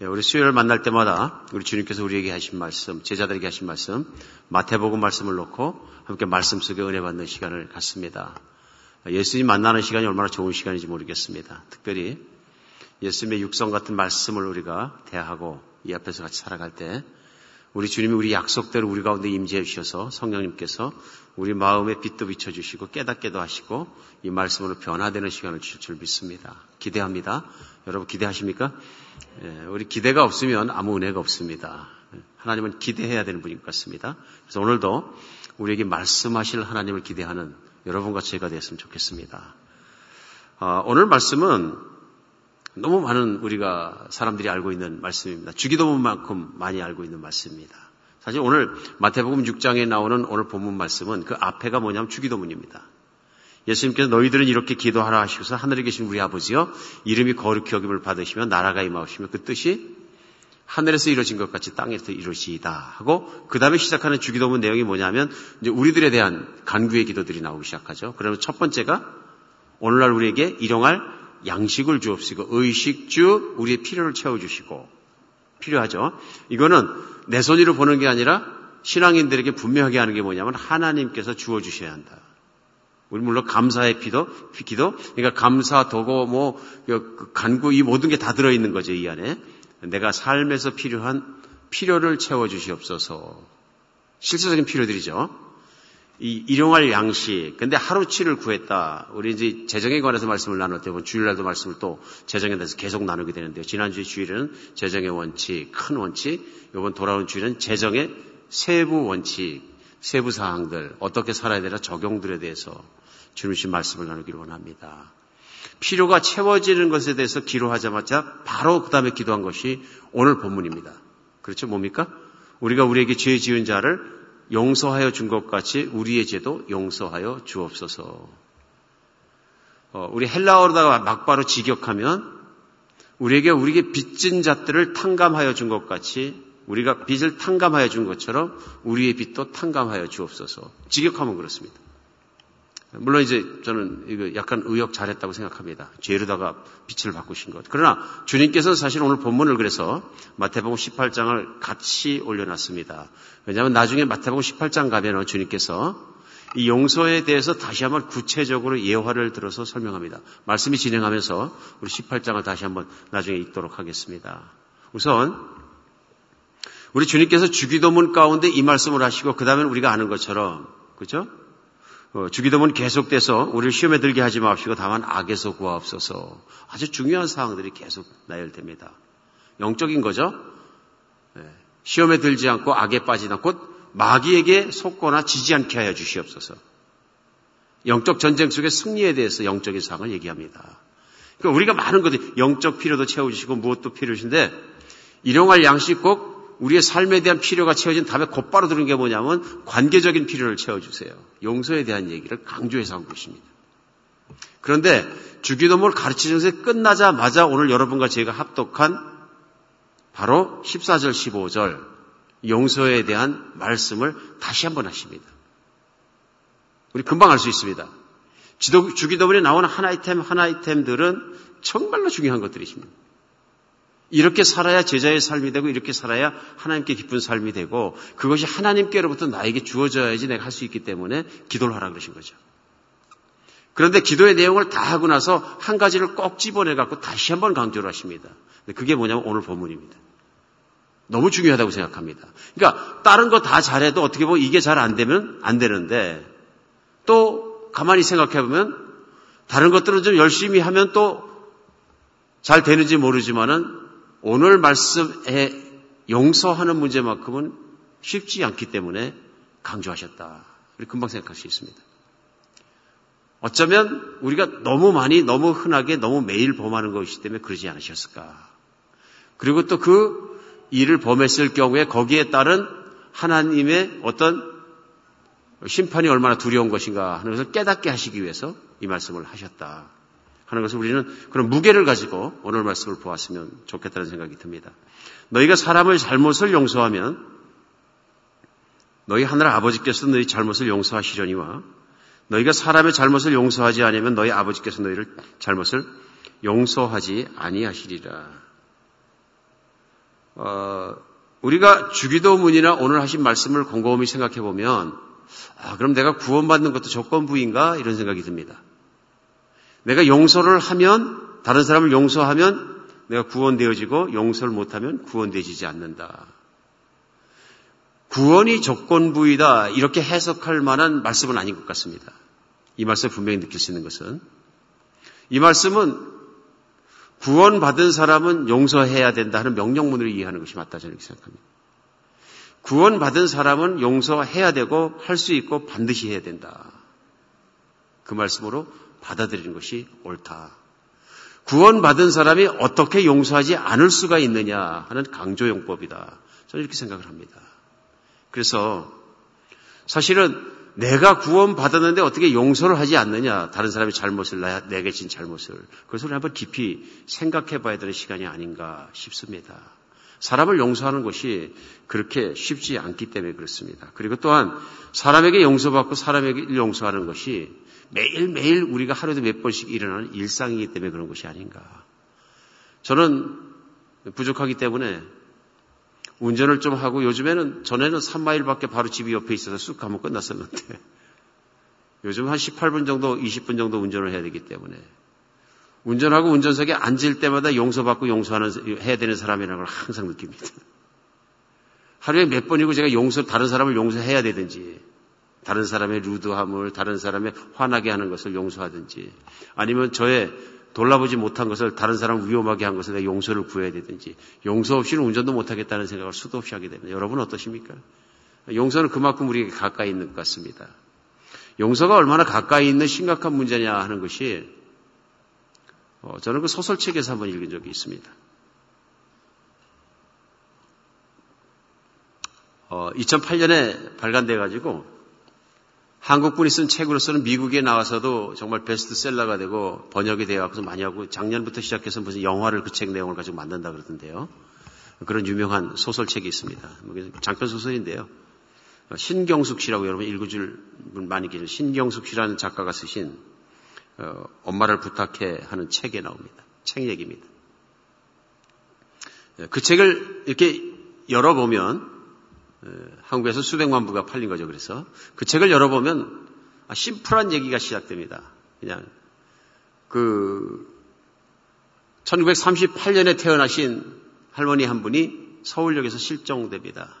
예, 우리 수요일 만날 때마다 우리 주님께서 우리에게 하신 말씀, 제자들에게 하신 말씀, 마태복음 말씀을 놓고 함께 말씀 속에 은혜 받는 시간을 갖습니다. 예수님 만나는 시간이 얼마나 좋은 시간인지 모르겠습니다. 특별히 예수님의 육성 같은 말씀을 우리가 대하고 이 앞에서 같이 살아갈 때 우리 주님이 우리 약속대로 우리 가운데 임재해 주셔서 성령님께서 우리 마음에 빛도 비춰 주시고 깨닫게도 하시고 이 말씀으로 변화되는 시간을 주실 줄 믿습니다. 기대합니다. 여러분 기대하십니까? 예, 우리 기대가 없으면 아무 은혜가 없습니다. 하나님은 기대해야 되는 분인 것 같습니다. 그래서 오늘도 우리에게 말씀하실 하나님을 기대하는 여러분과 제가 되었으면 좋겠습니다. 어, 오늘 말씀은 너무 많은 우리가 사람들이 알고 있는 말씀입니다. 주기도문만큼 많이 알고 있는 말씀입니다. 사실 오늘 마태복음 6장에 나오는 오늘 본문 말씀은 그 앞에가 뭐냐면 주기도문입니다. 예수님께서 너희들은 이렇게 기도하라 하시고서 하늘에 계신 우리 아버지여 이름이 거룩히 여김을 받으시며 나라가 임하시며 그 뜻이 하늘에서 이루어진 것 같이 땅에서 이루어지이다 하고 그 다음에 시작하는 주기도문 내용이 뭐냐면 이제 우리들에 대한 간구의 기도들이 나오기 시작하죠. 그러면 첫 번째가 오늘날 우리에게 일용할 양식을 주옵시고 의식주 우리의 필요를 채워주시고 필요하죠. 이거는 내 손으로 보는 게 아니라 신앙인들에게 분명하게 하는 게 뭐냐면 하나님께서 주어 주셔야 한다. 우리 물론 감사의 피도, 기도, 그러니까 감사, 도고, 뭐, 그 간구, 이 모든 게 다 들어 있는 거죠, 이 안에. 내가 삶에서 필요한 필요를 채워 주시옵소서. 실질적인 필요들이죠. 이 일용할 양식. 근데 하루치를 구했다. 우리 이제 재정에 관해서 말씀을 나눌 때 주일날도 말씀을 또 재정에 대해서 계속 나누게 되는데요. 지난주에 주일은 재정의 원칙, 큰 원칙. 이번 돌아온 주일은 재정의 세부 원칙, 세부 사항들, 어떻게 살아야 되나 적용들에 대해서 주님신 말씀을 나누기를 원합니다. 필요가 채워지는 것에 대해서 기도하자마자 바로 그 다음에 기도한 것이 오늘 본문입니다. 그렇죠? 뭡니까? 우리가 우리에게 죄 지은 자를 용서하여 준 것 같이 우리의 죄도 용서하여 주옵소서. 어, 우리 헬라어로다가 막바로 직역하면 우리에게 우리에게 빚진 자들을 탕감하여 준 것 같이 우리가 빚을 탕감하여 준 것처럼 우리의 빚도 탕감하여 주옵소서. 직역하면 그렇습니다. 물론 이제 저는 이거 약간 의역 잘했다고 생각합니다. 죄로다가 빛을 바꾸신 것. 그러나 주님께서는 사실 오늘 본문을 그래서 마태복음 18장을 같이 올려놨습니다. 왜냐하면 나중에 마태복음 18장 가면은 주님께서 이 용서에 대해서 다시 한번 구체적으로 예화를 들어서 설명합니다. 말씀이 진행하면서 우리 18장을 다시 한번 나중에 읽도록 하겠습니다. 우선 우리 주님께서 주기도문 가운데 이 말씀을 하시고 그 다음에 우리가 아는 것처럼 그죠? 어, 주기도문 계속돼서 우리를 시험에 들게 하지 마시고 다만 악에서 구하옵소서. 아주 중요한 사항들이 계속 나열됩니다. 영적인 거죠. 네. 시험에 들지 않고 악에 빠지지 않고 마귀에게 속거나 지지 않게 하여 주시옵소서. 영적 전쟁 속의 승리에 대해서 영적인 사항을 얘기합니다. 그러니까 우리가 많은 것들 영적 필요도 채워주시고 무엇도 필요하신데 일용할 양식 꼭 우리의 삶에 대한 필요가 채워진 다음에 곧바로 들은 게 뭐냐면 관계적인 필요를 채워주세요. 용서에 대한 얘기를 강조해서 하고 있습니다. 그런데 주기도문을 가르치면서 끝나자마자 오늘 여러분과 제가 합독한 바로 14절, 15절 용서에 대한 말씀을 다시 한번 하십니다. 우리 금방 알 수 있습니다. 주기도문에 나오는 한 아이템 한 아이템들은 정말로 중요한 것들이십니다. 이렇게 살아야 제자의 삶이 되고 이렇게 살아야 하나님께 기쁜 삶이 되고 그것이 하나님께로부터 나에게 주어져야지 내가 할 수 있기 때문에 기도를 하라 그러신 거죠. 그런데 기도의 내용을 다 하고 나서 한 가지를 꼭 집어내 갖고 다시 한번 강조를 하십니다. 그게 뭐냐면 오늘 본문입니다. 너무 중요하다고 생각합니다. 그러니까 다른 거 다 잘해도 어떻게 보면 이게 잘 안 되면 안 되는데 또 가만히 생각해 보면 다른 것들은 좀 열심히 하면 또 잘 되는지 모르지만은 오늘 말씀에 용서하는 문제만큼은 쉽지 않기 때문에 강조하셨다. 우리 금방 생각할 수 있습니다. 어쩌면 우리가 너무 많이, 너무 흔하게, 너무 매일 범하는 것이기 때문에 그러지 않으셨을까. 그리고 또 그 일을 범했을 경우에 거기에 따른 하나님의 어떤 심판이 얼마나 두려운 것인가 하는 것을 깨닫게 하시기 위해서 이 말씀을 하셨다. 하는 것을 우리는 그런 무게를 가지고 오늘 말씀을 보았으면 좋겠다는 생각이 듭니다. 너희가 사람의 잘못을 용서하면 너희 하늘 아버지께서 너희 잘못을 용서하시려니와 너희가 사람의 잘못을 용서하지 않으면 너희 아버지께서 너희를 잘못을 용서하지 아니하시리라. 어, 우리가 주기도문이나 오늘 하신 말씀을 곰곰이 생각해 보면 아, 그럼 내가 구원받는 것도 조건부인가 이런 생각이 듭니다. 내가 용서를 하면 다른 사람을 용서하면 내가 구원되어지고 용서를 못하면 구원되지지 않는다. 구원이 조건부이다 이렇게 해석할 만한 말씀은 아닌 것 같습니다. 이 말씀 분명히 느낄 수 있는 것은 이 말씀은 구원받은 사람은 용서해야 된다 하는 명령문으로 이해하는 것이 맞다 저는 이렇게 생각합니다. 구원받은 사람은 용서해야 되고 할 수 있고 반드시 해야 된다. 그 말씀으로 받아들이는 것이 옳다. 구원받은 사람이 어떻게 용서하지 않을 수가 있느냐 하는 강조용법이다. 저는 이렇게 생각을 합니다. 그래서 사실은 내가 구원받았는데 어떻게 용서를 하지 않느냐. 다른 사람의 잘못을, 내게 진 잘못을. 그것을 한번 깊이 생각해 봐야 되는 시간이 아닌가 싶습니다. 사람을 용서하는 것이 그렇게 쉽지 않기 때문에 그렇습니다. 그리고 또한 사람에게 용서받고 사람에게 용서하는 것이 매일매일 우리가 하루에도 몇 번씩 일어나는 일상이기 때문에 그런 것이 아닌가. 저는 부족하기 때문에 운전을 좀 하고 요즘에는 전에는 3마일밖에 바로 집이 옆에 있어서 쑥 가면 끝났었는데 요즘 한 18분 정도, 20분 정도 운전을 해야 되기 때문에 운전하고 운전석에 앉을 때마다 용서받고 용서하는 해야 되는 사람이라는 걸 항상 느낍니다. 하루에 몇 번이고 제가 용서 다른 사람을 용서해야 되든지 다른 사람의 루드함을 다른 사람의 화나게 하는 것을 용서하든지 아니면 저의 돌아보지 못한 것을 다른 사람 위험하게 한 것을 내가 용서를 구해야 되든지 용서 없이는 운전도 못하겠다는 생각을 수도 없이 하게 됩니다. 여러분 어떠십니까? 용서는 그만큼 우리에게 가까이 있는 것 같습니다. 용서가 얼마나 가까이 있는 심각한 문제냐 하는 것이 어, 저는 그 소설책에서 한번 읽은 적이 있습니다. 어, 2008년에 발간돼 가지고 한국분이 쓴 책으로서는 미국에 나와서도 정말 베스트셀러가 되고 번역이 되어서 많이 하고 작년부터 시작해서 무슨 영화를 그 책 내용을 가지고 만든다 그러던데요. 그런 유명한 소설책이 있습니다. 뭐 장편 소설인데요. 신경숙 씨라고 여러분 읽어줄 분 많이 계신 신경숙 씨라는 작가가 쓰신 어, 엄마를 부탁해 하는 책에 나옵니다. 책 얘기입니다. 그 책을 이렇게 열어보면 한국에서 수백만 부가 팔린 거죠. 그래서 그 책을 열어보면 아, 심플한 얘기가 시작됩니다. 그냥 그 1938년에 태어나신 할머니 한 분이 서울역에서 실종됩니다.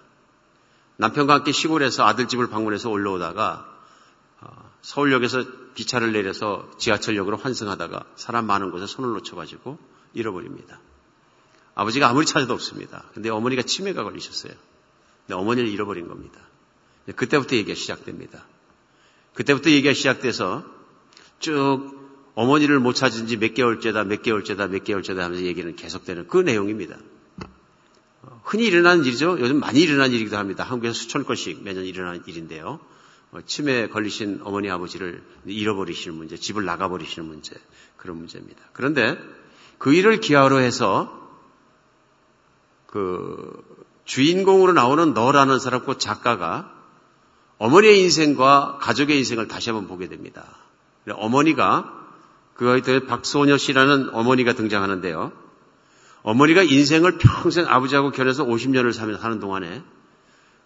남편과 함께 시골에서 아들집을 방문해서 올라오다가 어, 서울역에서 기차를 내려서 지하철역으로 환승하다가 사람 많은 곳에 손을 놓쳐가지고 잃어버립니다. 아버지가 아무리 찾아도 없습니다. 근데 어머니가 치매가 걸리셨어요. 어머니를 잃어버린 겁니다. 그때부터 얘기가 시작됩니다. 그때부터 얘기가 시작돼서 쭉 어머니를 못 찾은 지 몇 개월째다, 몇 개월째다, 몇 개월째다 하면서 얘기는 계속되는 그 내용입니다. 흔히 일어나는 일이죠. 요즘 많이 일어나는 일이기도 합니다. 한국에서 수천 건씩 매년 일어나는 일인데요. 어, 치매에 걸리신 어머니 아버지를 잃어버리시는 문제, 집을 나가버리시는 문제, 그런 문제입니다. 그런데 그 일을 기하로 해서 그 주인공으로 나오는 너라는 사람, 그 작가가 어머니의 인생과 가족의 인생을 다시 한번 보게 됩니다. 어머니가 그거에 박소녀 씨라는 어머니가 등장하는데요. 어머니가 인생을 평생 아버지하고 결혼해서 50년을 사는 동안에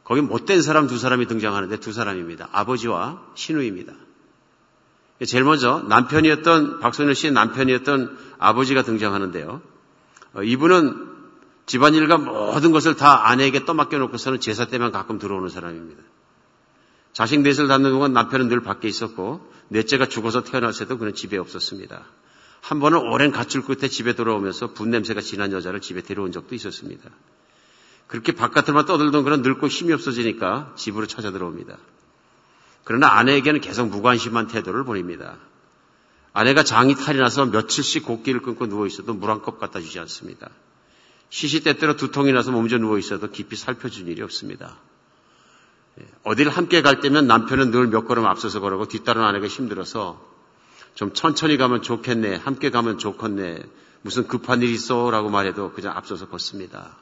거기 못된 사람 두 사람이 등장하는데 두 사람입니다. 아버지와 신우입니다. 제일 먼저 남편이었던 박소녀 씨의 남편이었던 아버지가 등장하는데요. 어, 이분은 집안일과 모든 것을 다 아내에게 떠맡겨 놓고서는 제사 때만 가끔 들어오는 사람입니다. 자식 넷을 낳는 동안 남편은 늘 밖에 있었고 넷째가 죽어서 태어났을 도 그는 집에 없었습니다. 한 번은 오랜 가출 끝에 집에 돌아오면서 분 냄새가 진한 여자를 집에 데려온 적도 있었습니다. 그렇게 바깥으로만 떠들던 그런 늙고 힘이 없어지니까 집으로 찾아 들어옵니다. 그러나 아내에게는 계속 무관심한 태도를 보입니다. 아내가 장이 탈이 나서 며칠씩 곡기를 끊고 누워 있어도 물 한 컵 갖다 주지 않습니다. 시시때때로 두통이 나서 몸져 누워 있어도 깊이 살펴준 일이 없습니다. 예, 어디를 함께 갈 때면 남편은 늘 몇 걸음 앞서서 걸어고 뒤따른 아내가 힘들어서 좀 천천히 가면 좋겠네, 함께 가면 좋겠네, 무슨 급한 일 있어? 라고 말해도 그냥 앞서서 걷습니다.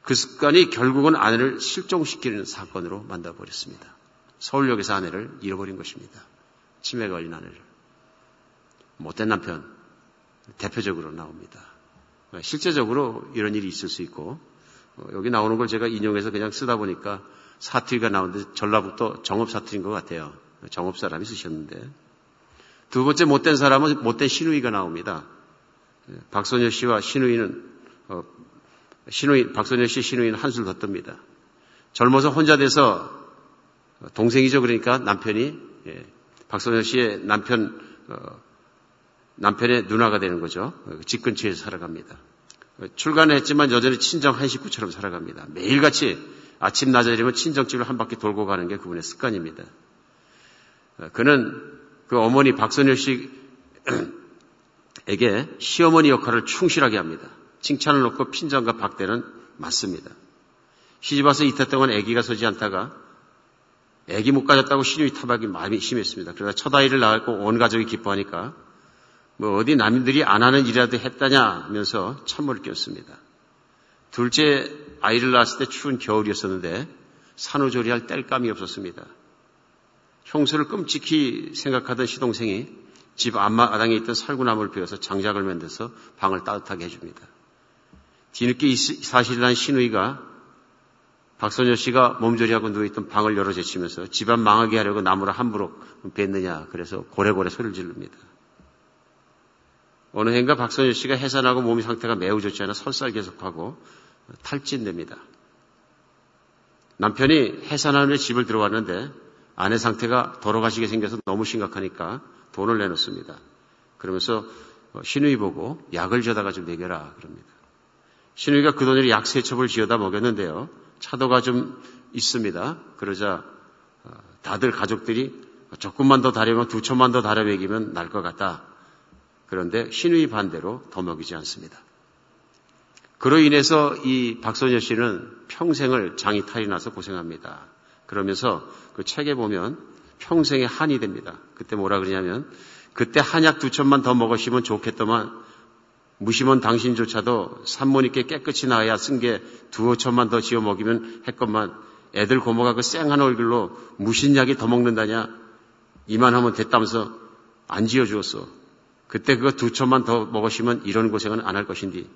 그 습관이 결국은 아내를 실종시키는 사건으로 만나버렸습니다. 서울역에서 아내를 잃어버린 것입니다. 치매 걸린 아내를. 못된 남편, 대표적으로 나옵니다. 실제적으로 이런 일이 있을 수 있고 어, 여기 나오는 걸 제가 인용해서 그냥 쓰다 보니까 사투리가 나오는데 전라북도 정업 사투리인 것 같아요. 정업 사람이 쓰셨는데. 두 번째 못된 사람은 못된 신우이가 나옵니다. 예, 박소녀 씨와 신우이는 어, 신우이 박소녀 씨 신우이는 한술 더 뜹니다. 젊어서 혼자 돼서 동생이죠. 그러니까 남편이 예, 박소녀 씨의 남편 어, 남편의 누나가 되는 거죠. 집 근처에서 살아갑니다. 출간을 했지만 여전히 친정 한 식구처럼 살아갑니다. 매일같이 아침 낮에 되면 친정집을 한 바퀴 돌고 가는 게 그분의 습관입니다. 그는 그 어머니 박선효 씨에게 시어머니 역할을 충실하게 합니다. 칭찬을 놓고 핀장과 박대는 맞습니다. 시집 와서 이태 동안 아기가 서지 않다가 아기 못 가졌다고 신유이 타박이 마음이 심했습니다. 그러다 첫 아이를 낳았고 온 가족이 기뻐하니까 뭐 어디 남들이 안 하는 일이라도 했다냐 하면서 참모를 꼈습니다. 둘째 아이를 낳았을 때 추운 겨울이었었는데 산후조리할 뗄감이 없었습니다. 형수를 끔찍히 생각하던 시동생이 집 앞마당에 있던 살구나무를 베어서 장작을 만들어서 방을 따뜻하게 해줍니다. 뒤늦게 사실을 난 신우이가 박선녀 씨가 몸조리하고 누워있던 방을 열어 제치면서 집안 망하게 하려고 나무를 함부로 뱉느냐 그래서 고래고래 소리를 지릅니다. 어느 해인가 박선효 씨가 해산하고 몸 상태가 매우 좋지 않아 설살 계속하고 탈진됩니다. 남편이 해산하는 집을 들어왔는데 아내 상태가 돌아가시게 생겨서 너무 심각하니까 돈을 내놓습니다. 그러면서 신우이 보고 약을 줘다가 좀 먹여라 그럽니다. 신우이가 그 돈으로 약 세 첩을 지어다 먹였는데요. 차도가 좀 있습니다. 그러자 어, 다들 가족들이 조금만 더 다려면 두 첩만 더 다려 먹이면 날 것 같다. 그런데 신의 반대로 더 먹이지 않습니다. 그로 인해서 이 박소녀 씨는 평생을 장이 탈이 나서 고생합니다. 그러면서 그 책에 보면 평생의 한이 됩니다. 그때 뭐라 그러냐면 그때 한약 두 첩만 더 먹으시면 좋겠더만 무심한 당신조차도 산모님께 깨끗이 나야 쓴 게 두어 첩만 더 지어 먹이면 했건만 애들 고모가 그 쌩한 얼굴로 무신약이 더 먹는다냐 이만하면 됐다면서 안 지어 주었어. 그때 그거 두 첩만 더 먹으시면 이런 고생은 안 할 것인디.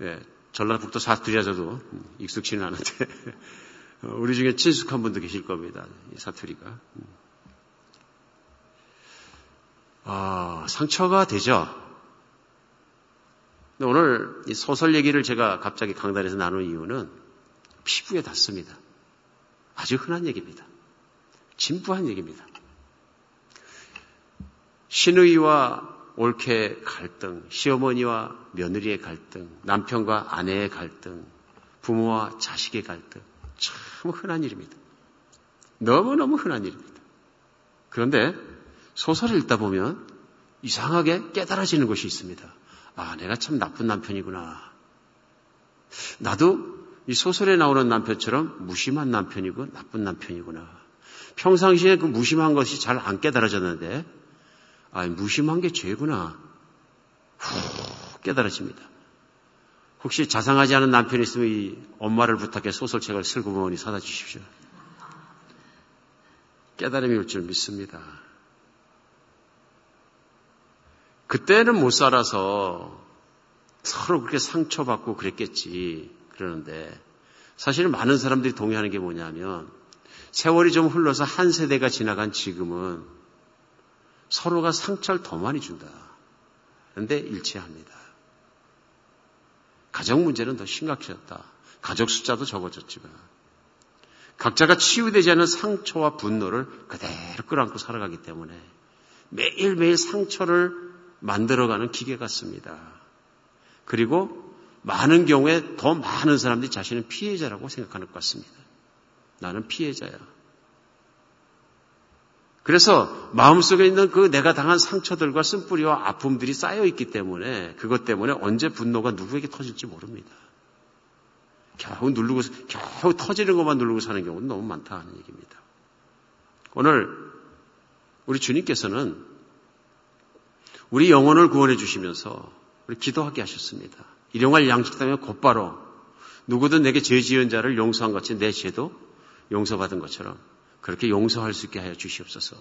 예, 전라북도 사투리라서도 익숙치는 않은데 우리 중에 친숙한 분도 계실 겁니다. 이 사투리가. 아, 상처가 되죠. 오늘 이 소설 얘기를 제가 갑자기 강단에서 나눈 이유는 피부에 닿습니다. 아주 흔한 얘기입니다. 진부한 얘기입니다. 신의와 올케 갈등, 시어머니와 며느리의 갈등, 남편과 아내의 갈등, 부모와 자식의 갈등. 참 흔한 일입니다. 너무너무 흔한 일입니다. 그런데 소설을 읽다 보면 이상하게 깨달아지는 것이 있습니다. 아, 내가 참 나쁜 남편이구나. 나도 이 소설에 나오는 남편처럼 무심한 남편이고 나쁜 남편이구나. 평상시에 그 무심한 것이 잘 안 깨달아졌는데 아, 무심한 게 죄구나. 후 깨달아집니다. 혹시 자상하지 않은 남편이 있으면 이 엄마를 부탁해 소설책을 슬그머니 사다 주십시오. 깨달음이 올 줄 믿습니다. 그때는 못 살아서 서로 그렇게 상처받고 그랬겠지. 그러는데 사실 많은 사람들이 동의하는 게 뭐냐면 세월이 좀 흘러서 한 세대가 지나간 지금은 서로가 상처를 더 많이 준다. 그런데 일치합니다. 가정 문제는 더 심각해졌다. 가족 숫자도 적어졌지만 각자가 치유되지 않은 상처와 분노를 그대로 끌어안고 살아가기 때문에 매일매일 상처를 만들어가는 기계 같습니다. 그리고 많은 경우에 더 많은 사람들이 자신은 피해자라고 생각하는 것 같습니다. 나는 피해자야. 그래서 마음속에 있는 그 내가 당한 상처들과 쓴뿌리와 아픔들이 쌓여 있기 때문에 그것 때문에 언제 분노가 누구에게 터질지 모릅니다. 겨우 누르고 겨우 터지는 것만 누르고 사는 경우는 너무 많다는 얘기입니다. 오늘 우리 주님께서는 우리 영혼을 구원해 주시면서 우리 기도하게 하셨습니다. 일용할 양식 때문에 곧바로 누구든 내게 죄 지은 자를 용서한 것이 내 죄도 용서받은 것처럼 그렇게 용서할 수 있게 하여 주시옵소서.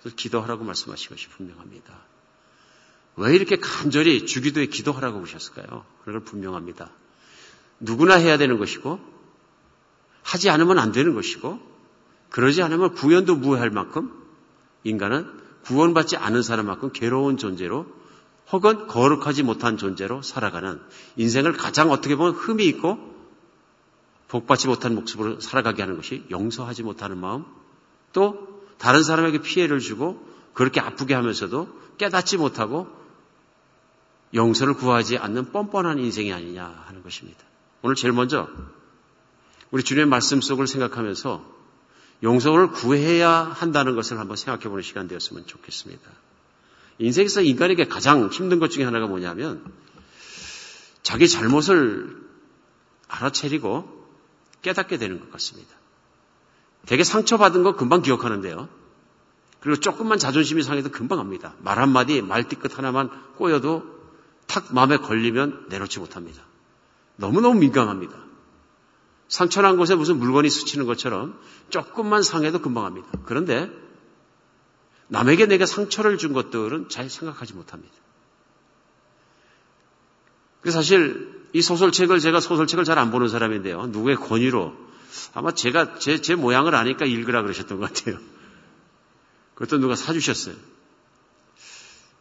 그래서 기도하라고 말씀하신 것이 분명합니다. 왜 이렇게 간절히 주기도에 기도하라고 그러셨을까요? 그런 걸 분명합니다. 누구나 해야 되는 것이고 하지 않으면 안 되는 것이고 그러지 않으면 구원도 무해할 만큼 인간은 구원받지 않은 사람만큼 괴로운 존재로 혹은 거룩하지 못한 존재로 살아가는 인생을 가장 어떻게 보면 흠이 있고 복받지 못한 모습으로 살아가게 하는 것이 용서하지 못하는 마음 또 다른 사람에게 피해를 주고 그렇게 아프게 하면서도 깨닫지 못하고 용서를 구하지 않는 뻔뻔한 인생이 아니냐 하는 것입니다. 오늘 제일 먼저 우리 주님의 말씀 속을 생각하면서 용서를 구해야 한다는 것을 한번 생각해 보는 시간 되었으면 좋겠습니다. 인생에서 인간에게 가장 힘든 것 중에 하나가 뭐냐면 자기 잘못을 알아채리고 깨닫게 되는 것 같습니다. 되게 상처받은 거 금방 기억하는데요. 그리고 조금만 자존심이 상해도 금방 합니다. 말 한마디, 말뒤끝 하나만 꼬여도 탁 마음에 걸리면 내놓지 못합니다. 너무너무 민감합니다. 상처난 곳에 무슨 물건이 스치는 것처럼 조금만 상해도 금방 합니다. 그런데 남에게 내가 상처를 준 것들은 잘 생각하지 못합니다. 그 사실 이 소설책을 제가 소설책을 잘 안 보는 사람인데요. 누구의 권유로 아마 제가 제, 제 모양을 아니까 읽으라 그러셨던 것 같아요. 그것도 누가 사주셨어요.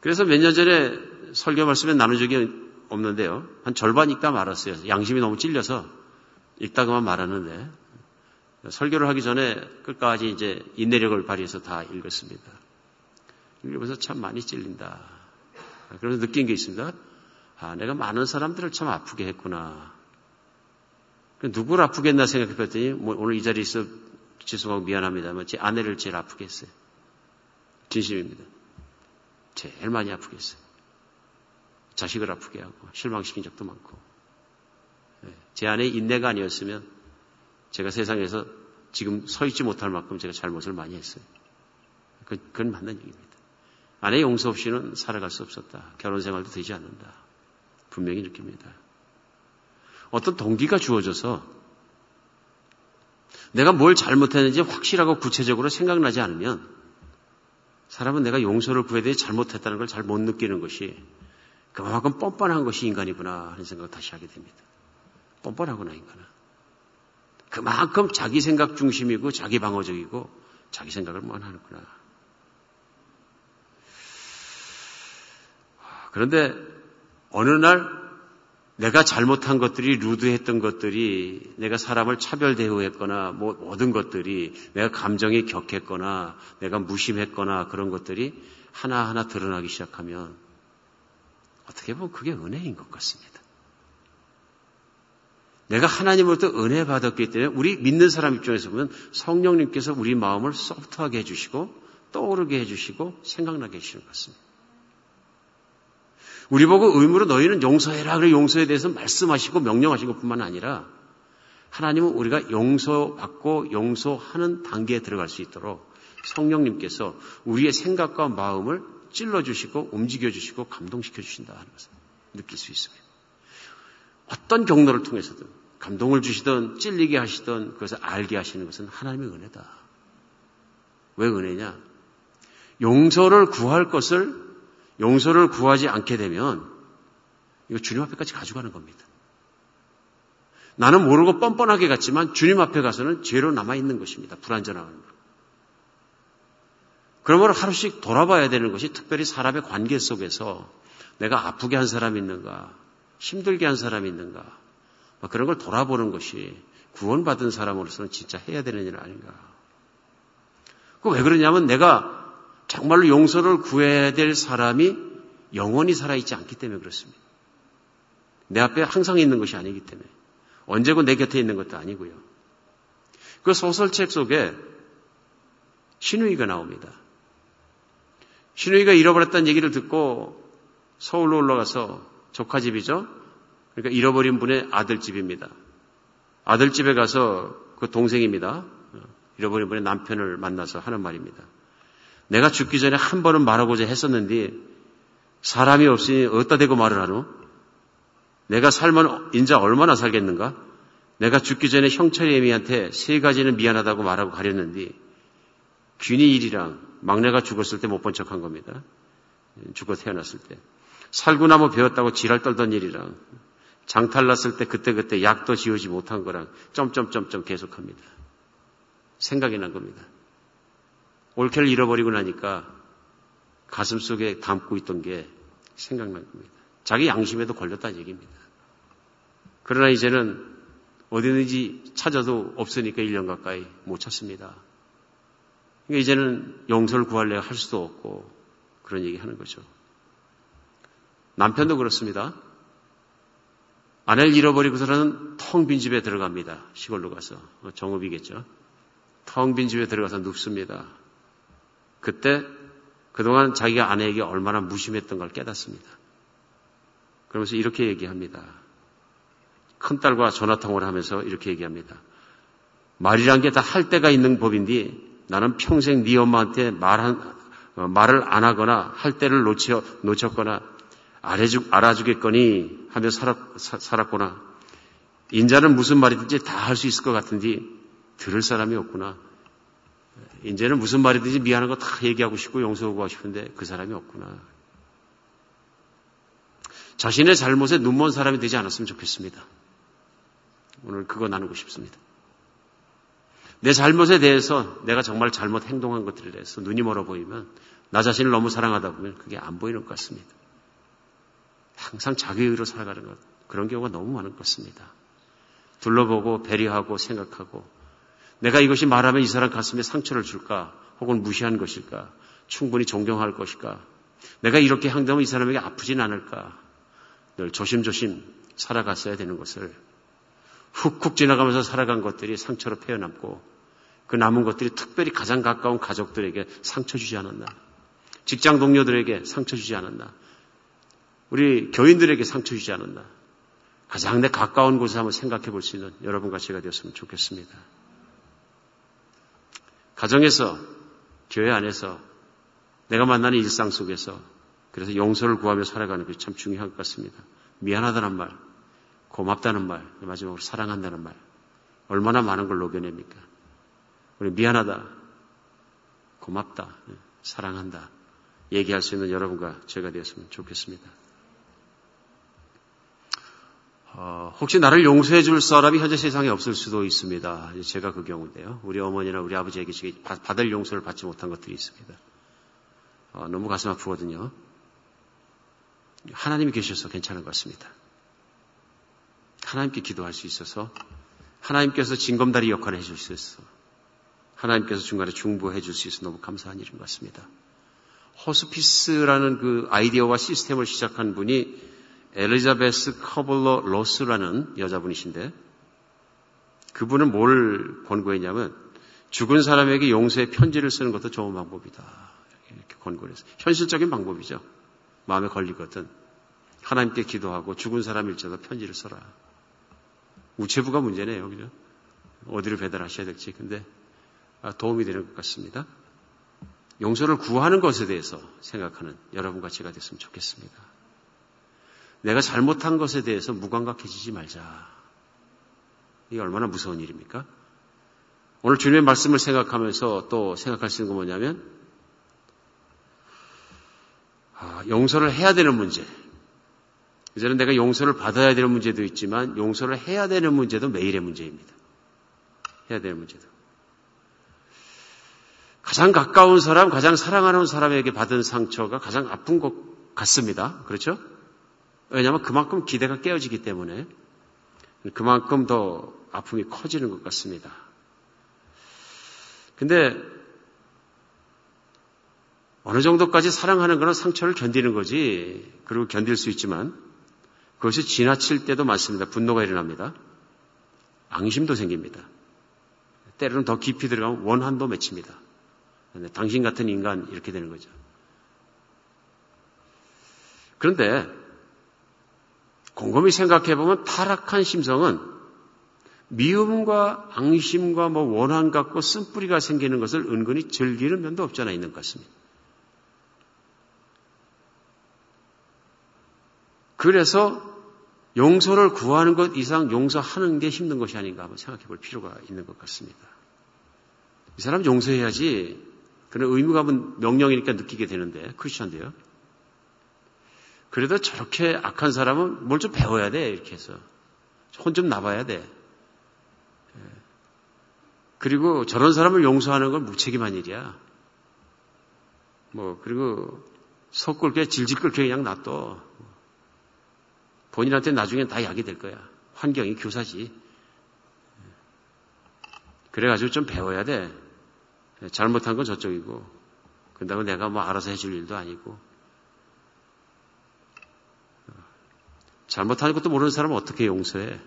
그래서 몇 년 전에 설교 말씀에 나눈 적이 없는데요. 한 절반 읽다 말았어요. 양심이 너무 찔려서 읽다 그만 말았는데 설교를 하기 전에 끝까지 이제 인내력을 발휘해서 다 읽었습니다. 읽으면서 참 많이 찔린다. 그래서 느낀 게 있습니다. 아, 내가 많은 사람들을 참 아프게 했구나. 누구를 아프게 했나 생각해 봤더니 뭐 오늘 이 자리에 있어 죄송하고 미안합니다만 제 아내를 제일 아프게 했어요. 진심입니다. 제일 많이 아프게 했어요. 자식을 아프게 하고 실망시킨 적도 많고. 예, 제 안에 인내가 아니었으면 제가 세상에서 지금 서 있지 못할 만큼 제가 잘못을 많이 했어요. 그, 그건 맞는 얘기입니다. 아내 용서 없이는 살아갈 수 없었다. 결혼 생활도 되지 않는다. 분명히 느낍니다. 어떤 동기가 주어져서 내가 뭘 잘못했는지 확실하고 구체적으로 생각나지 않으면 사람은 내가 용서를 구해야 돼 잘못했다는 걸 잘 못 느끼는 것이 그만큼 뻔뻔한 것이 인간이구나 하는 생각을 다시 하게 됩니다. 뻔뻔하구나, 인간은. 그만큼 자기 생각 중심이고 자기 방어적이고 자기 생각을 만 하는구나. 그런데 어느 날 내가 잘못한 것들이 루드했던 것들이 내가 사람을 차별 대우했거나 뭐 모든 것들이 내가 감정이 격했거나 내가 무심했거나 그런 것들이 하나하나 드러나기 시작하면 어떻게 보면 그게 은혜인 것 같습니다. 내가 하나님으로부터 은혜 받았기 때문에 우리 믿는 사람 입장에서 보면 성령님께서 우리 마음을 소프트하게 해주시고 떠오르게 해주시고 생각나게 해주시는 것 같습니다. 우리 보고 의무로 너희는 용서해라. 그래 용서에 대해서 말씀하시고 명령하신 것뿐만 아니라 하나님은 우리가 용서받고 용서하는 단계에 들어갈 수 있도록 성령님께서 우리의 생각과 마음을 찔러주시고 움직여주시고 감동시켜주신다 하는 것을 느낄 수 있습니다. 어떤 경로를 통해서든 감동을 주시던 찔리게 하시던 그것을 알게 하시는 것은 하나님의 은혜다. 왜 은혜냐? 용서를 구할 것을 용서를 구하지 않게 되면 이거 주님 앞에까지 가져가는 겁니다. 나는 모르고 뻔뻔하게 갔지만 주님 앞에 가서는 죄로 남아 있는 것입니다. 불완전함으로. 그러므로 하루씩 돌아봐야 되는 것이 특별히 사람의 관계 속에서 내가 아프게 한 사람이 있는가, 힘들게 한 사람이 있는가, 그런 걸 돌아보는 것이 구원받은 사람으로서는 진짜 해야 되는 일 아닌가. 그 왜 그러냐면 내가 정말로 용서를 구해야 될 사람이 영원히 살아있지 않기 때문에 그렇습니다. 내 앞에 항상 있는 것이 아니기 때문에. 언제고 내 곁에 있는 것도 아니고요. 그 소설책 속에 신우이가 나옵니다. 신우이가 잃어버렸다는 얘기를 듣고 서울로 올라가서 조카 집이죠. 그러니까 잃어버린 분의 아들 집입니다. 아들 집에 가서 그 동생입니다. 잃어버린 분의 남편을 만나서 하는 말입니다. 내가 죽기 전에 한 번은 말하고자 했었는데 사람이 없으니 어디다 대고 말을 하노? 내가 살면 인자 얼마나 살겠는가? 내가 죽기 전에 형철이 애미한테 세 가지는 미안하다고 말하고 가렸는데 균이 일이랑 막내가 죽었을 때 못 본 척한 겁니다. 죽어 태어났을 때. 살구나무 배웠다고 지랄 떨던 일이랑 장탈 났을 때 그때그때 약도 지우지 못한 거랑 점점점점 계속합니다. 생각이 난 겁니다. 올케를 잃어버리고 나니까 가슴 속에 담고 있던 게 생각난 겁니다. 자기 양심에도 걸렸다는 얘기입니다. 그러나 이제는 어디든지 찾아도 없으니까 1년 가까이 못 찾습니다. 그러니까 이제는 용서를 구하려 할 수도 없고 그런 얘기 하는 거죠. 남편도 그렇습니다. 아내를 잃어버리고서는 텅 빈 집에 들어갑니다. 시골로 가서. 정읍이겠죠. 텅 빈 집에 들어가서 눕습니다. 그때 그동안 자기가 아내에게 얼마나 무심했던 걸 깨닫습니다. 그러면서 이렇게 얘기합니다. 큰딸과 전화통화를 하면서 이렇게 얘기합니다. 말이란 게 다 할 때가 있는 법인데 나는 평생 네 엄마한테 말한, 어, 말을 안 하거나 할 때를 놓쳐, 놓쳤거나 알아주, 알아주겠거니 하며 살았, 살았구나. 인자는 무슨 말이든지 다 할 수 있을 것 같은데 들을 사람이 없구나. 이제는 무슨 말이든지 미안한 거 다 얘기하고 싶고 용서하고 싶은데 그 사람이 없구나. 자신의 잘못에 눈먼 사람이 되지 않았으면 좋겠습니다. 오늘 그거 나누고 싶습니다. 내 잘못에 대해서 내가 정말 잘못 행동한 것들에 대해서 눈이 멀어 보이면 나 자신을 너무 사랑하다 보면 그게 안 보이는 것 같습니다. 항상 자기 의로 살아가는 것 그런 경우가 너무 많은 것 같습니다. 둘러보고 배려하고 생각하고 내가 이것이 말하면 이 사람 가슴에 상처를 줄까? 혹은 무시한 것일까? 충분히 존경할 것일까? 내가 이렇게 행동하면 이 사람에게 아프진 않을까? 늘 조심조심 살아갔어야 되는 것을 훅훅 지나가면서 살아간 것들이 상처로 패어남고 그 남은 것들이 특별히 가장 가까운 가족들에게 상처 주지 않았나? 직장 동료들에게 상처 주지 않았나? 우리 교인들에게 상처 주지 않았나. 가장 내 가까운 곳에 한번 생각해 볼 수 있는 여러분과 제가 되었으면 좋겠습니다. 가정에서, 교회 안에서, 내가 만나는 일상 속에서, 그래서 용서를 구하며 살아가는 것이 참 중요한 것 같습니다. 미안하다는 말, 고맙다는 말, 마지막으로 사랑한다는 말, 얼마나 많은 걸 녹여냅니까? 우리 미안하다, 고맙다, 사랑한다, 얘기할 수 있는 여러분과 제가 되었으면 좋겠습니다. 어, 혹시 나를 용서해 줄 사람이 현재 세상에 없을 수도 있습니다. 제가 그 경우인데요. 우리 어머니나 우리 아버지에게 받을 용서를 받지 못한 것들이 있습니다. 어, 너무 가슴 아프거든요. 하나님이 계셔서 괜찮은 것 같습니다. 하나님께 기도할 수 있어서 하나님께서 징검다리 역할을 해줄 수 있어. 하나님께서 중간에 중보해 줄 수 있어서 너무 감사한 일인 것 같습니다. 호스피스라는 그 아이디어와 시스템을 시작한 분이 엘리자베스 커블러 로스라는 여자분이신데 그분은 뭘 권고했냐면 죽은 사람에게 용서의 편지를 쓰는 것도 좋은 방법이다. 이렇게 권고를 했어요. 현실적인 방법이죠. 마음에 걸리거든. 하나님께 기도하고 죽은 사람일지라도 편지를 써라. 우체부가 문제네요. 그죠? 어디를 배달하셔야 될지. 근데 아, 도움이 되는 것 같습니다. 용서를 구하는 것에 대해서 생각하는 여러분과 제가 됐으면 좋겠습니다. 내가 잘못한 것에 대해서 무감각해지지 말자. 이게 얼마나 무서운 일입니까? 오늘 주님의 말씀을 생각하면서 또 생각할 수 있는 건 뭐냐면, 아, 용서를 해야 되는 문제. 이제는 내가 용서를 받아야 되는 문제도 있지만, 용서를 해야 되는 문제도 매일의 문제입니다. 해야 되는 문제도. 가장 가까운 사람, 가장 사랑하는 사람에게 받은 상처가 가장 아픈 것 같습니다. 그렇죠? 왜냐하면 그만큼 기대가 깨어지기 때문에 그만큼 더 아픔이 커지는 것 같습니다. 근데 어느 정도까지 사랑하는 것은 상처를 견디는 거지. 그리고 견딜 수 있지만 그것이 지나칠 때도 많습니다. 분노가 일어납니다. 앙심도 생깁니다. 때로는 더 깊이 들어가면 원한도 맺힙니다. 당신 같은 인간 이렇게 되는 거죠. 그런데 곰곰이 생각해 보면 타락한 심성은 미움과 앙심과 뭐 원한 갖고 쓴뿌리가 생기는 것을 은근히 즐기는 면도 없잖아 있는 것 같습니다. 그래서 용서를 구하는 것 이상 용서하는 게 힘든 것이 아닌가 한번 생각해 볼 필요가 있는 것 같습니다. 이 사람 용서해야지. 그런 의무감은 명령이니까 느끼게 되는데, 크리스천데요. 그래도 저렇게 악한 사람은 뭘 좀 배워야 돼, 이렇게 해서. 혼 좀 나봐야 돼. 예. 그리고 저런 사람을 용서하는 건 무책임한 일이야. 뭐, 그리고 속 끓게 질질 끓게 그냥 놔둬. 본인한테 나중엔 다 약이 될 거야. 환경이 교사지. 그래가지고 좀 배워야 돼. 잘못한 건 저쪽이고. 그다음에 내가 뭐 알아서 해줄 일도 아니고. 잘못하는 것도 모르는 사람은 어떻게 용서해?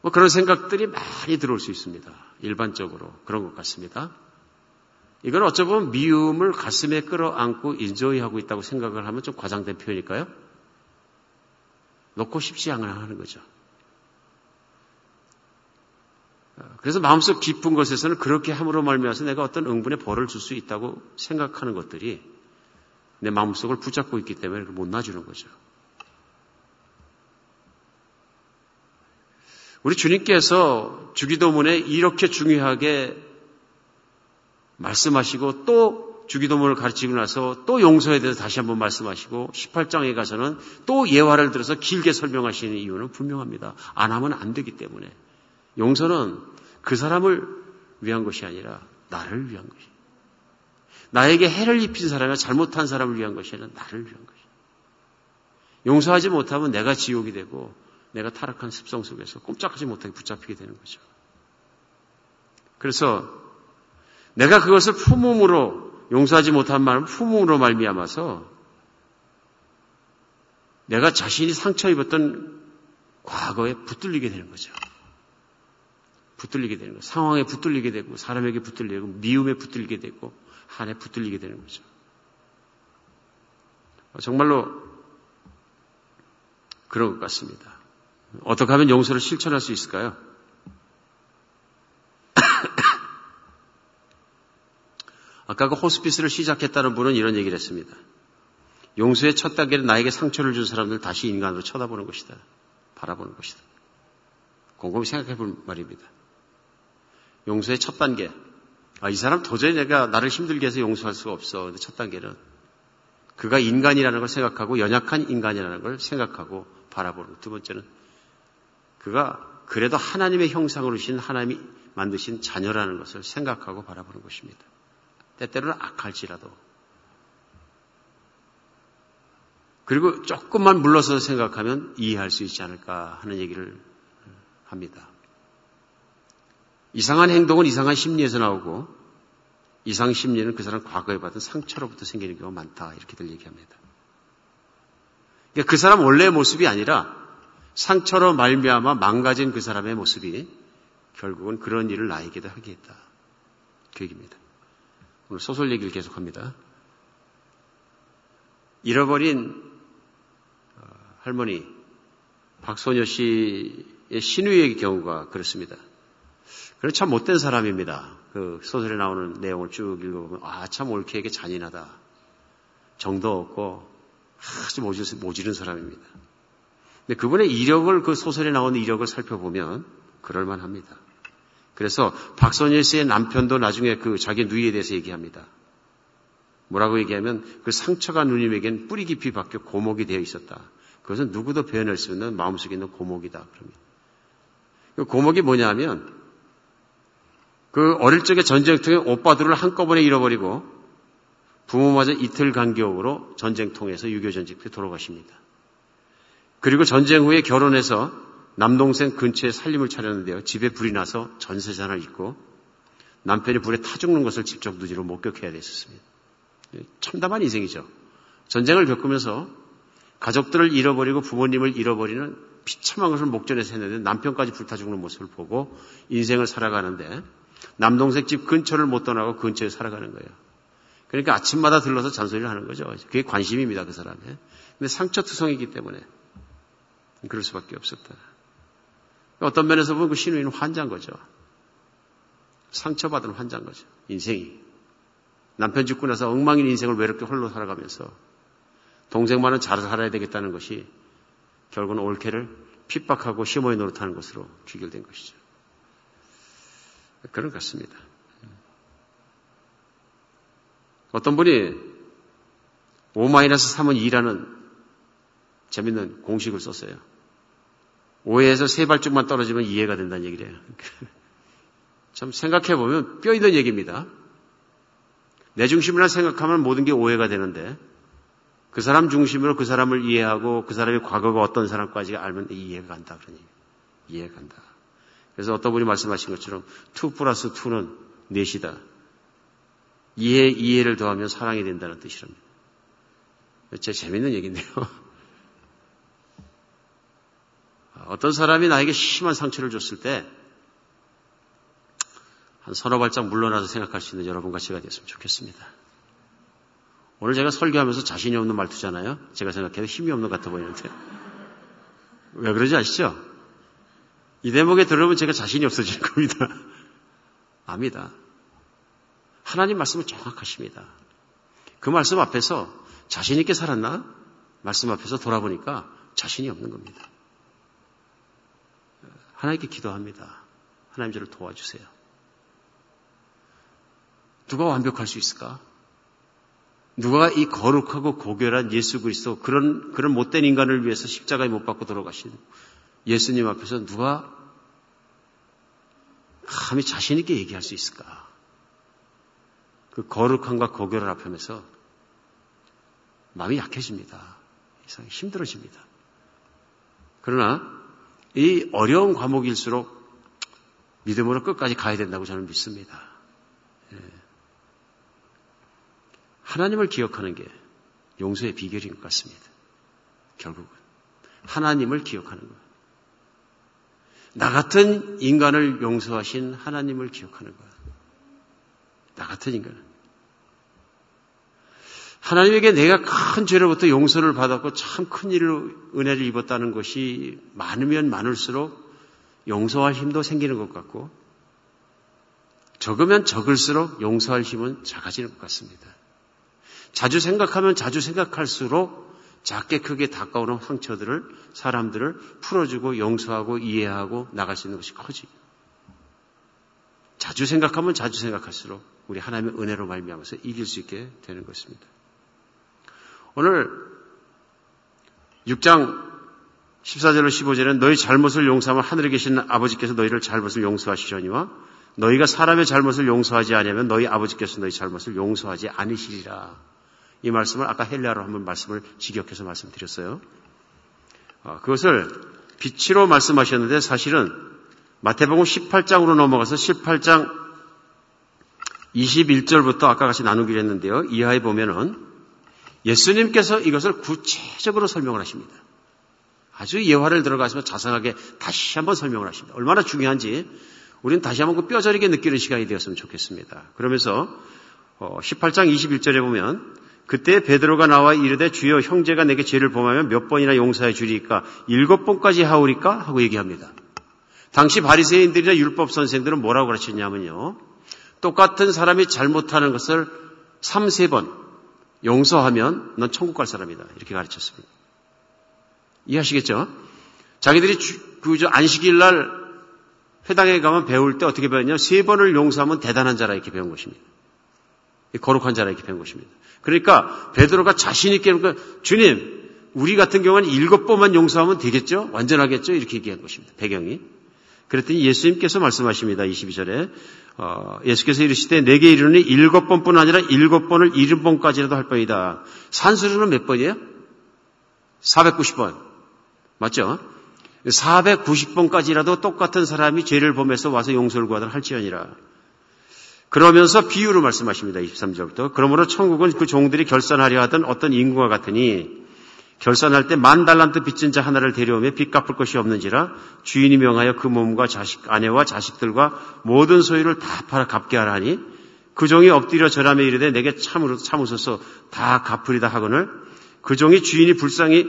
뭐 그런 생각들이 많이 들어올 수 있습니다. 일반적으로 그런 것 같습니다. 이건 어쩌면 미움을 가슴에 끌어안고 인조이하고 있다고 생각을 하면 좀 과장된 표현일까요? 놓고 싶지 않아 하는 거죠. 그래서 마음속 깊은 것에서는 그렇게 함으로 말미암아서 내가 어떤 응분의 벌을 줄 수 있다고 생각하는 것들이 내 마음속을 붙잡고 있기 때문에 못 놔주는 거죠. 우리 주님께서 주기도문에 이렇게 중요하게 말씀하시고 또 주기도문을 가르치고 나서 또 용서에 대해서 다시 한번 말씀하시고 18장에 가서는 또 예화를 들어서 길게 설명하시는 이유는 분명합니다. 안 하면 안 되기 때문에. 용서는 그 사람을 위한 것이 아니라 나를 위한 것이. 나에게 해를 입힌 사람이나 잘못한 사람을 위한 것이 아니라 나를 위한 것이. 용서하지 못하면 내가 지옥이 되고 내가 타락한 습성 속에서 꼼짝하지 못하게 붙잡히게 되는 거죠. 그래서 내가 그것을 품음으로 용서하지 못한 말은 품음으로 말미암아서 내가 자신이 상처 입었던 과거에 붙들리게 되는 거죠. 붙들리게 되는 거예요. 상황에 붙들리게 되고 사람에게 붙들리고 미움에 붙들리게 되고 한에 붙들리게 되는 거죠. 정말로 그런 것 같습니다. 어떻게 하면 용서를 실천할 수 있을까요? 아까 그 호스피스를 시작했다는 분은 이런 얘기를 했습니다. 용서의 첫 단계는 나에게 상처를 준 사람들 다시 인간으로 쳐다보는 것이다. 바라보는 것이다. 곰곰이 생각해 볼 말입니다. 용서의 첫 단계. 아, 이 사람 도저히 내가 나를 힘들게 해서 용서할 수가 없어. 근데 첫 단계는 그가 인간이라는 걸 생각하고 연약한 인간이라는 걸 생각하고 바라보는 두 번째는 그가 그래도 하나님의 형상으로 신 하나님이 만드신 자녀라는 것을 생각하고 바라보는 것입니다. 때때로는 악할지라도. 그리고 조금만 물러서 생각하면 이해할 수 있지 않을까 하는 얘기를 합니다. 이상한 행동은 이상한 심리에서 나오고 이상 심리는 그 사람 과거에 받은 상처로부터 생기는 경우가 많다. 이렇게들 얘기합니다. 그러니까 그 사람 원래의 모습이 아니라 상처로 말미암아 망가진 그 사람의 모습이 결국은 그런 일을 나에게도 하게 했다. 그 얘기입니다. 오늘 소설 얘기를 계속합니다. 잃어버린 어, 할머니 박소녀 씨의 신우의 경우가 그렇습니다. 그래 참 못된 사람입니다. 그 소설에 나오는 내용을 쭉 읽어보면 아참 옳게에게 잔인하다. 정도 없고 아주 모지른 사람입니다. 근데 그분의 이력을 그 소설에 나오는 이력을 살펴보면 그럴만합니다. 그래서 박선일 씨의 남편도 나중에 그 자기 누이에 대해서 얘기합니다. 뭐라고 얘기하면 그 상처가 누님에겐 뿌리 깊이 박혀 고목이 되어 있었다. 그것은 누구도 표현할 수 있는 마음속에 있는 고목이다. 그럽니다. 그 고목이 뭐냐면 그 어릴 적에 전쟁통에 오빠들을 한꺼번에 잃어버리고 부모마저 이틀 간격으로 전쟁통에서 유교 전직 때 돌아가십니다. 그리고 전쟁 후에 결혼해서 남동생 근처에 살림을 차렸는데요. 집에 불이 나서 전세자를 잊고 남편이 불에 타 죽는 것을 직접 누지로 목격해야 됐었습니다. 참담한 인생이죠. 전쟁을 겪으면서 가족들을 잃어버리고 부모님을 잃어버리는 비참한 것을 목전에서 했는데 남편까지 불타 죽는 모습을 보고 인생을 살아가는데 남동생 집 근처를 못 떠나고 근처에 살아가는 거예요. 그러니까 아침마다 들러서 잔소리를 하는 거죠. 그게 관심입니다, 그 사람의. 근데 상처투성이기 때문에 그럴 수밖에 없었다. 어떤 면에서 보면 그 신우이는 환자인 거죠. 상처받은 환자인 거죠. 인생이. 남편 죽고 나서 엉망인 인생을 외롭게 홀로 살아가면서 동생만은 잘 살아야 되겠다는 것이 결국은 올케를 핍박하고 시모의 노릇하는 것으로 귀결된 것이죠. 그런 것 같습니다. 어떤 분이 5-3은 2라는 재밌는 공식을 썼어요. 5에서 세 발짝만 떨어지면 이해가 된다는 얘기래요. 참 생각해보면 뼈 있는 얘기입니다. 내 중심이라 생각하면 모든 게 오해가 되는데 그 사람 중심으로 그 사람을 이해하고 그 사람의 과거가 어떤 사람까지 알면 이해가 간다. 그러니 이해가 간다. 그래서 어떤 분이 말씀하신 것처럼 2 플러스 2는 넷이다. 이해, 이해를 더하면 사랑이 된다는 뜻이랍니다. 제 재밌는 얘기인데요. 어떤 사람이 나에게 심한 상처를 줬을 때, 한 서너 발짝 물러나서 생각할 수 있는 여러분과 제가 됐으면 좋겠습니다. 오늘 제가 설교하면서 자신이 없는 말투잖아요. 제가 생각해도 힘이 없는 것 같아 보이는데. 왜 그러지 아시죠? 이 대목에 들으면 제가 자신이 없어질 겁니다. 압니다. 하나님 말씀은 정확하십니다. 그 말씀 앞에서 자신 있게 살았나? 말씀 앞에서 돌아보니까 자신이 없는 겁니다. 하나님께 기도합니다. 하나님 저를 도와주세요. 누가 완벽할 수 있을까? 누가 이 거룩하고 고결한 예수 그리스도 그런 그런 못된 인간을 위해서 십자가에 못 박고 돌아가신 예수님 앞에서 누가 감히 자신 있게 얘기할 수 있을까? 그 거룩함과 고결을 앞에서 마음이 약해집니다. 이상 힘들어집니다. 그러나 이 어려운 과목일수록 믿음으로 끝까지 가야 된다고 저는 믿습니다. 예. 하나님을 기억하는 게 용서의 비결인 것 같습니다. 결국은. 하나님을 기억하는 것. 나 같은 인간을 용서하신 하나님을 기억하는 것. 나 같은 인간. 하나님에게 내가 큰 죄로부터 용서를 받았고 참 큰 일을 은혜를 입었다는 것이 많으면 많을수록 용서할 힘도 생기는 것 같고 적으면 적을수록 용서할 힘은 작아지는 것 같습니다. 자주 생각하면 자주 생각할수록 작게 크게 다가오는 상처들을 사람들을 풀어주고 용서하고 이해하고 나갈 수 있는 것이 커지고 자주 생각하면 자주 생각할수록 우리 하나님의 은혜로 말미암아서 이길 수 있게 되는 것입니다. 오늘 6장 14절로 15절은 너희 잘못을 용서하면 하늘에 계신 아버지께서 너희를 잘못을 용서하시려니와 너희가 사람의 잘못을 용서하지 않으면 너희 아버지께서 너희 잘못을 용서하지 않으시리라. 이 말씀을 아까 헬레아로 한번 말씀을 직역해서 말씀드렸어요. 어, 그것을 빛으로 말씀하셨는데 사실은 마태복음 18장으로 넘어가서 18장 21절부터 아까 같이 나누기로 했는데요. 이하에 보면은 예수님께서 이것을 구체적으로 설명을 하십니다. 아주 예화를 들어가시면 자상하게 다시 한번 설명을 하십니다. 얼마나 중요한지 우리는 다시 한번 그 뼈저리게 느끼는 시간이 되었으면 좋겠습니다. 그러면서 18장 어, 21절에 보면 그때 베드로가 나와 이르되 주여 형제가 내게 죄를 범하면 몇 번이나 용서해 주리까 일곱 번까지 하오리까 하고 얘기합니다. 당시 바리새인들이나 율법 선생들은 뭐라고 가르쳤냐면요. 똑같은 사람이 잘못하는 것을 3, 4번 용서하면 넌 천국 갈 사람이다. 이렇게 가르쳤습니다. 이해하시겠죠? 자기들이 그저 안식일 날 회당에 가면 배울 때 어떻게 배웠냐? 세 번을 용서하면 대단한 자라 이렇게 배운 것입니다. 거룩한 자라 이렇게 배운 것입니다. 그러니까 베드로가 자신 있게 그러니까 주님 우리 같은 경우는 일곱 번만 용서하면 되겠죠? 완전하겠죠? 이렇게 얘기한 것입니다. 배경이. 그랬더니 예수님께서 말씀하십니다. 22절에 어, 예수께서 이르시되 내게 이르니 일곱 번뿐 아니라 일곱 번을 일흔 번까지라도 할 뿐이다. 산수로는 몇 번이에요? 490번. 맞죠? 490번까지라도 똑같은 사람이 죄를 범해서 와서 용서를 구하도록 할지언니라. 그러면서 비유로 말씀하십니다. 23절부터. 그러므로 천국은 그 종들이 결산하려 하던 어떤 인구와 같으니 결산할 때 만 달란트 빚진 자 하나를 데려오며 빚 갚을 것이 없는지라 주인이 명하여 그 몸과 자식, 아내와 자식들과 모든 소유를 다 팔아 갚게 하라니 그 종이 엎드려 절하며 이르되 내게 참으로 참으소서 다 갚으리다 하거늘 그 종이 주인이 불쌍히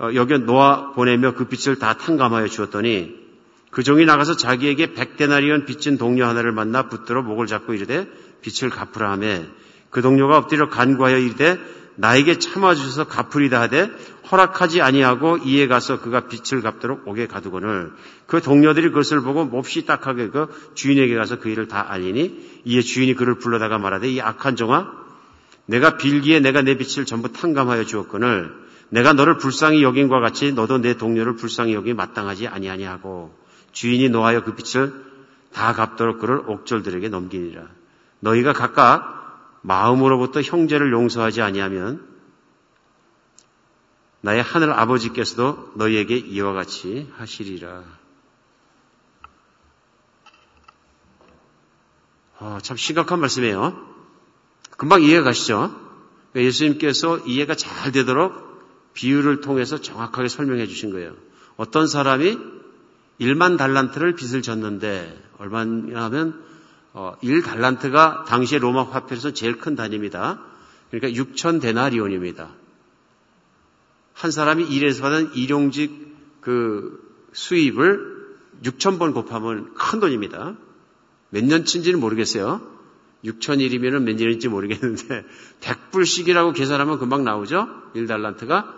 어, 여겨 놓아 보내며 그 빚을 다 탕감하여 주었더니 그 종이 나가서 자기에게 백대나리온 빚진 동료 하나를 만나 붙들어 목을 잡고 이르되 빚을 갚으라 하며 그 동료가 엎드려 간구하여 이르되 나에게 참아주셔서 갚으리다 하되 허락하지 아니하고 이에 가서 그가 빚을 갚도록 옥에 가두거늘. 그 동료들이 그것을 보고 몹시 딱하게 그 주인에게 가서 그 일을 다 알리니 이에 주인이 그를 불러다가 말하되 이 악한 종아 내가 빌기에 내가 내 빛을 전부 탕감하여 주었거늘. 내가 너를 불쌍히 여긴과 같이 너도 내 동료를 불쌍히 여기 마땅하지 아니하니하고 주인이 노하여 그 빛을 다 갚도록 그를 옥졸들에게 넘기니라. 너희가 각각 마음으로부터 형제를 용서하지 아니하면 나의 하늘 아버지께서도 너희에게 이와 같이 하시리라. 어, 참 심각한 말씀이에요. 금방 이해가 가시죠? 예수님께서 이해가 잘 되도록 비유를 통해서 정확하게 설명해 주신 거예요. 어떤 사람이 1만 달란트를 빚을 졌는데 얼마냐면 어, 1달란트가 당시에 로마 화폐에서 제일 큰 단위입니다. 그러니까 6천 데나리온입니다. 한 사람이 일해서 받은 일용직 그 수입을 6천 번 곱하면 큰 돈입니다. 몇 년치인지는 모르겠어요. 6천일이면 몇 년인지 모르겠는데 100불씩이라고 계산하면 금방 나오죠? 1달란트가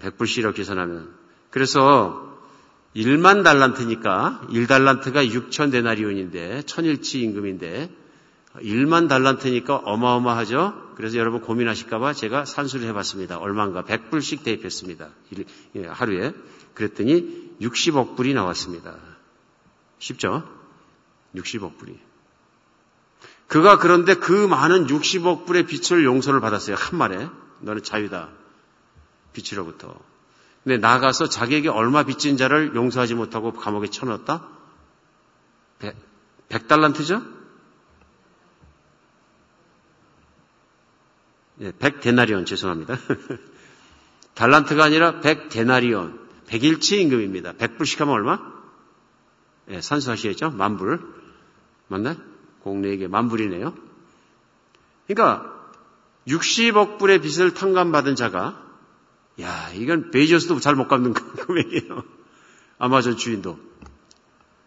100불씩이라고 어, 계산하면. 그래서 1만 달란트니까 1달란트가 6천 데나리온인데 천일치 임금인데 1만 달란트니까 어마어마하죠. 그래서 여러분 고민하실까봐 제가 산수를 해봤습니다. 얼마인가 100불씩 대입했습니다. 예, 하루에 그랬더니 60억 불이 나왔습니다. 쉽죠? 60억 불이. 그가 그런데 그 많은 60억 불의 빛을 용서를 받았어요. 한 말에 너는 자유다. 빛으로부터. 근데 나가서 자기에게 얼마 빚진 자를 용서하지 못하고 감옥에 쳐넣었다? 100, 100달란트죠? 네, 100데나리온 죄송합니다. 달란트가 아니라 100데나리온. 100일치 임금입니다. 100불씩 하면 얼마? 네, 산수하시겠죠? 만불. 맞나? 공내에게 만불이네요. 그러니까 60억 불의 빚을 탕감받은 자가 야, 이건 베이저스도 잘 못 갚는 금액이에요. 아마존 주인도.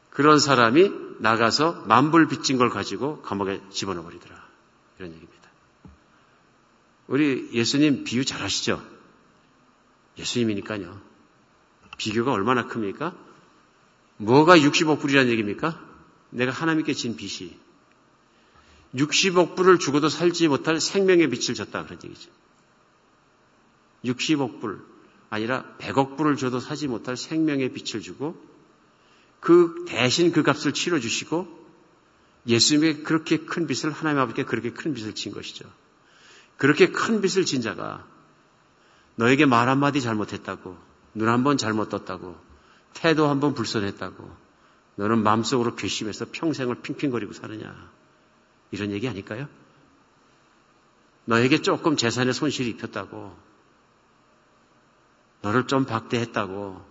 그런 사람이 나가서 만불 빚진 걸 가지고 감옥에 집어넣어 버리더라. 이런 얘기입니다. 우리 예수님 비유 잘 하시죠? 예수님이니까요. 비교가 얼마나 큽니까? 뭐가 60억 불이라는 얘기입니까? 내가 하나님께 진 빚이 60억 불을 주고도 살지 못할 생명의 빛을 졌다 그런 얘기죠. 60억 불 아니라 100억 불을 줘도 사지 못할 생명의 빛을 주고 그 대신 그 값을 치러 주시고 예수님에게 그렇게 큰 빚을 하나님 아버지께 그렇게 큰 빚을 진 것이죠. 그렇게 큰 빚을 진 자가 너에게 말 한마디 잘못했다고 눈 한 번 잘못 떴다고 태도 한 번 불선했다고 너는 마음속으로 괘씸해서 평생을 핑핑거리고 사느냐 이런 얘기 아닐까요? 너에게 조금 재산에 손실이 입혔다고 너를 좀 박대했다고.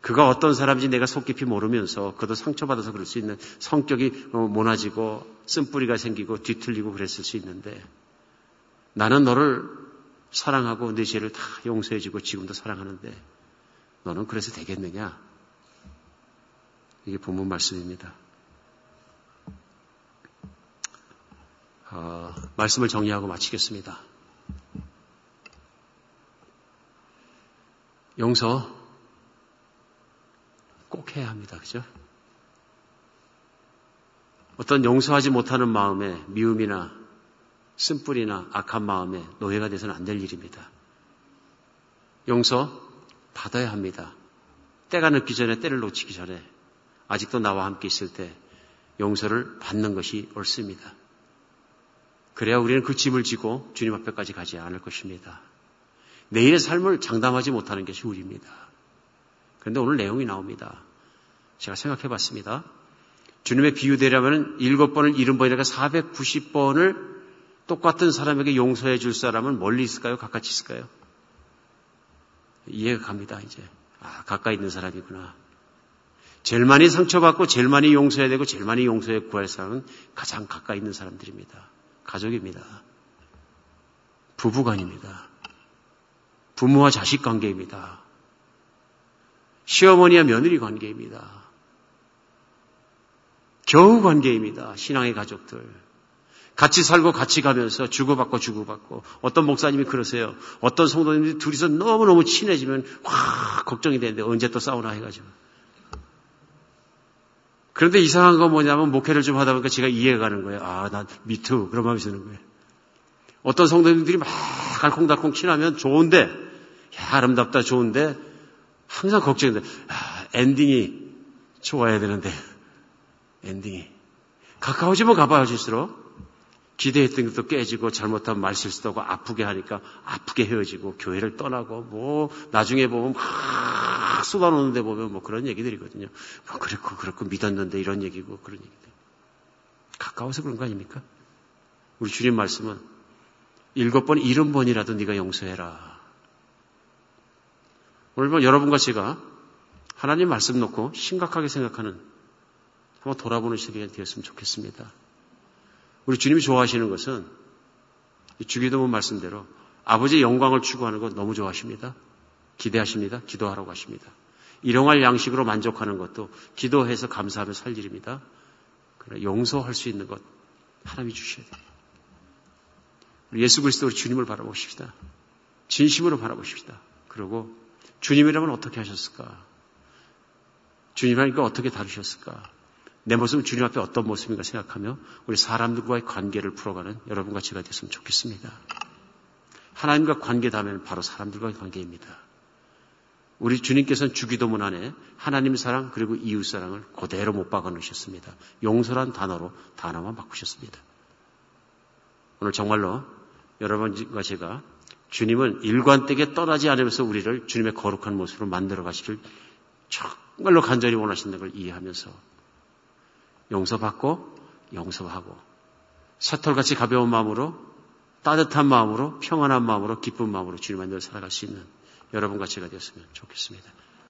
그가 어떤 사람인지 내가 속 깊이 모르면서 그도 상처받아서 그럴 수 있는 성격이 어, 모나지고 쓴뿌리가 생기고 뒤틀리고 그랬을 수 있는데 나는 너를 사랑하고 내 죄를 다 용서해주고 지금도 사랑하는데 너는 그래서 되겠느냐? 이게 본문 말씀입니다. 어, 말씀을 정리하고 마치겠습니다. 용서 꼭 해야 합니다. 그죠? 어떤 용서하지 못하는 마음에 미움이나 쓴뿌리나 악한 마음에 노예가 돼서는 안 될 일입니다. 용서 받아야 합니다. 때가 늦기 전에 때를 놓치기 전에 아직도 나와 함께 있을 때 용서를 받는 것이 옳습니다. 그래야 우리는 그 짐을 지고 주님 앞에까지 가지 않을 것입니다. 내일의 삶을 장담하지 못하는 것이 우리입니다. 그런데 오늘 내용이 나옵니다. 제가 생각해 봤습니다. 주님의 비유대라면 일곱 번을 일흔 번이니까 490번을 똑같은 사람에게 용서해 줄 사람은 멀리 있을까요? 가까이 있을까요? 이해가 갑니다, 이제. 아, 가까이 있는 사람이구나. 제일 많이 상처받고 제일 많이 용서해야 되고 제일 많이 용서해 구할 사람은 가장 가까이 있는 사람들입니다. 가족입니다. 부부간입니다. 부모와 자식 관계입니다. 시어머니와 며느리 관계입니다. 겨우 관계입니다. 신앙의 가족들. 같이 살고 같이 가면서 주고받고 주고받고 어떤 목사님이 그러세요. 어떤 성도님들이 둘이서 너무너무 친해지면 와 걱정이 되는데 언제 또 싸우나 해가지고. 그런데 이상한 건 뭐냐면 목회를 좀 하다 보니까 제가 이해가 가는 거예요. 아, 난 me too 그런 마음이 드는 거예요. 어떤 성도님들이 막 알콩달콩 친하면 좋은데, 야, 아름답다 좋은데, 항상 걱정돼. 아, 엔딩이 좋아야 되는데, 엔딩이. 가까워지면 가까워질수록 기대했던 것도 깨지고 잘못한 말 실수도 하고 아프게 하니까 아프게 헤어지고 교회를 떠나고 뭐 나중에 보면 막 쏟아놓는데 보면 뭐 그런 얘기들이거든요. 뭐 그렇고 그렇고 믿었는데 이런 얘기고 그런 얘기들. 가까워서 그런 거 아닙니까? 우리 주님 말씀은 일곱 번, 일흔 번이라도 네가 용서해라. 오늘 뭐 여러분과 제가 하나님 말씀 놓고 심각하게 생각하는 한번 돌아보는 시간이 되었으면 좋겠습니다. 우리 주님이 좋아하시는 것은 주기도문 말씀대로 아버지의 영광을 추구하는 것 너무 좋아하십니다. 기대하십니다. 기도하라고 하십니다. 일용할 양식으로 만족하는 것도 기도해서 감사하며 살 일입니다. 그러나 용서할 수 있는 것 하나님이 주셔야 돼요. 예수 그리스도 주님을 바라보십시다. 진심으로 바라보십시다. 그리고 주님이라면 어떻게 하셨을까? 주님이라니까 어떻게 다루셨을까? 내 모습은 주님 앞에 어떤 모습인가 생각하며 우리 사람들과의 관계를 풀어가는 여러분과 제가 됐으면 좋겠습니다. 하나님과 관계 다면 바로 사람들과의 관계입니다. 우리 주님께서는 주기도문 안에 하나님 사랑 그리고 이웃 사랑을 그대로 못 박아 놓으셨습니다. 용서란 단어로 단어만 바꾸셨습니다. 오늘 정말로 여러분과 제가 주님은 일관되게 떠나지 않으면서 우리를 주님의 거룩한 모습으로 만들어 가시길 정말로 간절히 원하신다는 걸 이해하면서 용서받고 용서하고 쇠털같이 가벼운 마음으로 따뜻한 마음으로 평안한 마음으로 기쁜 마음으로 주님 만들어 살아갈 수 있는 여러분과 제가 되었으면 좋겠습니다.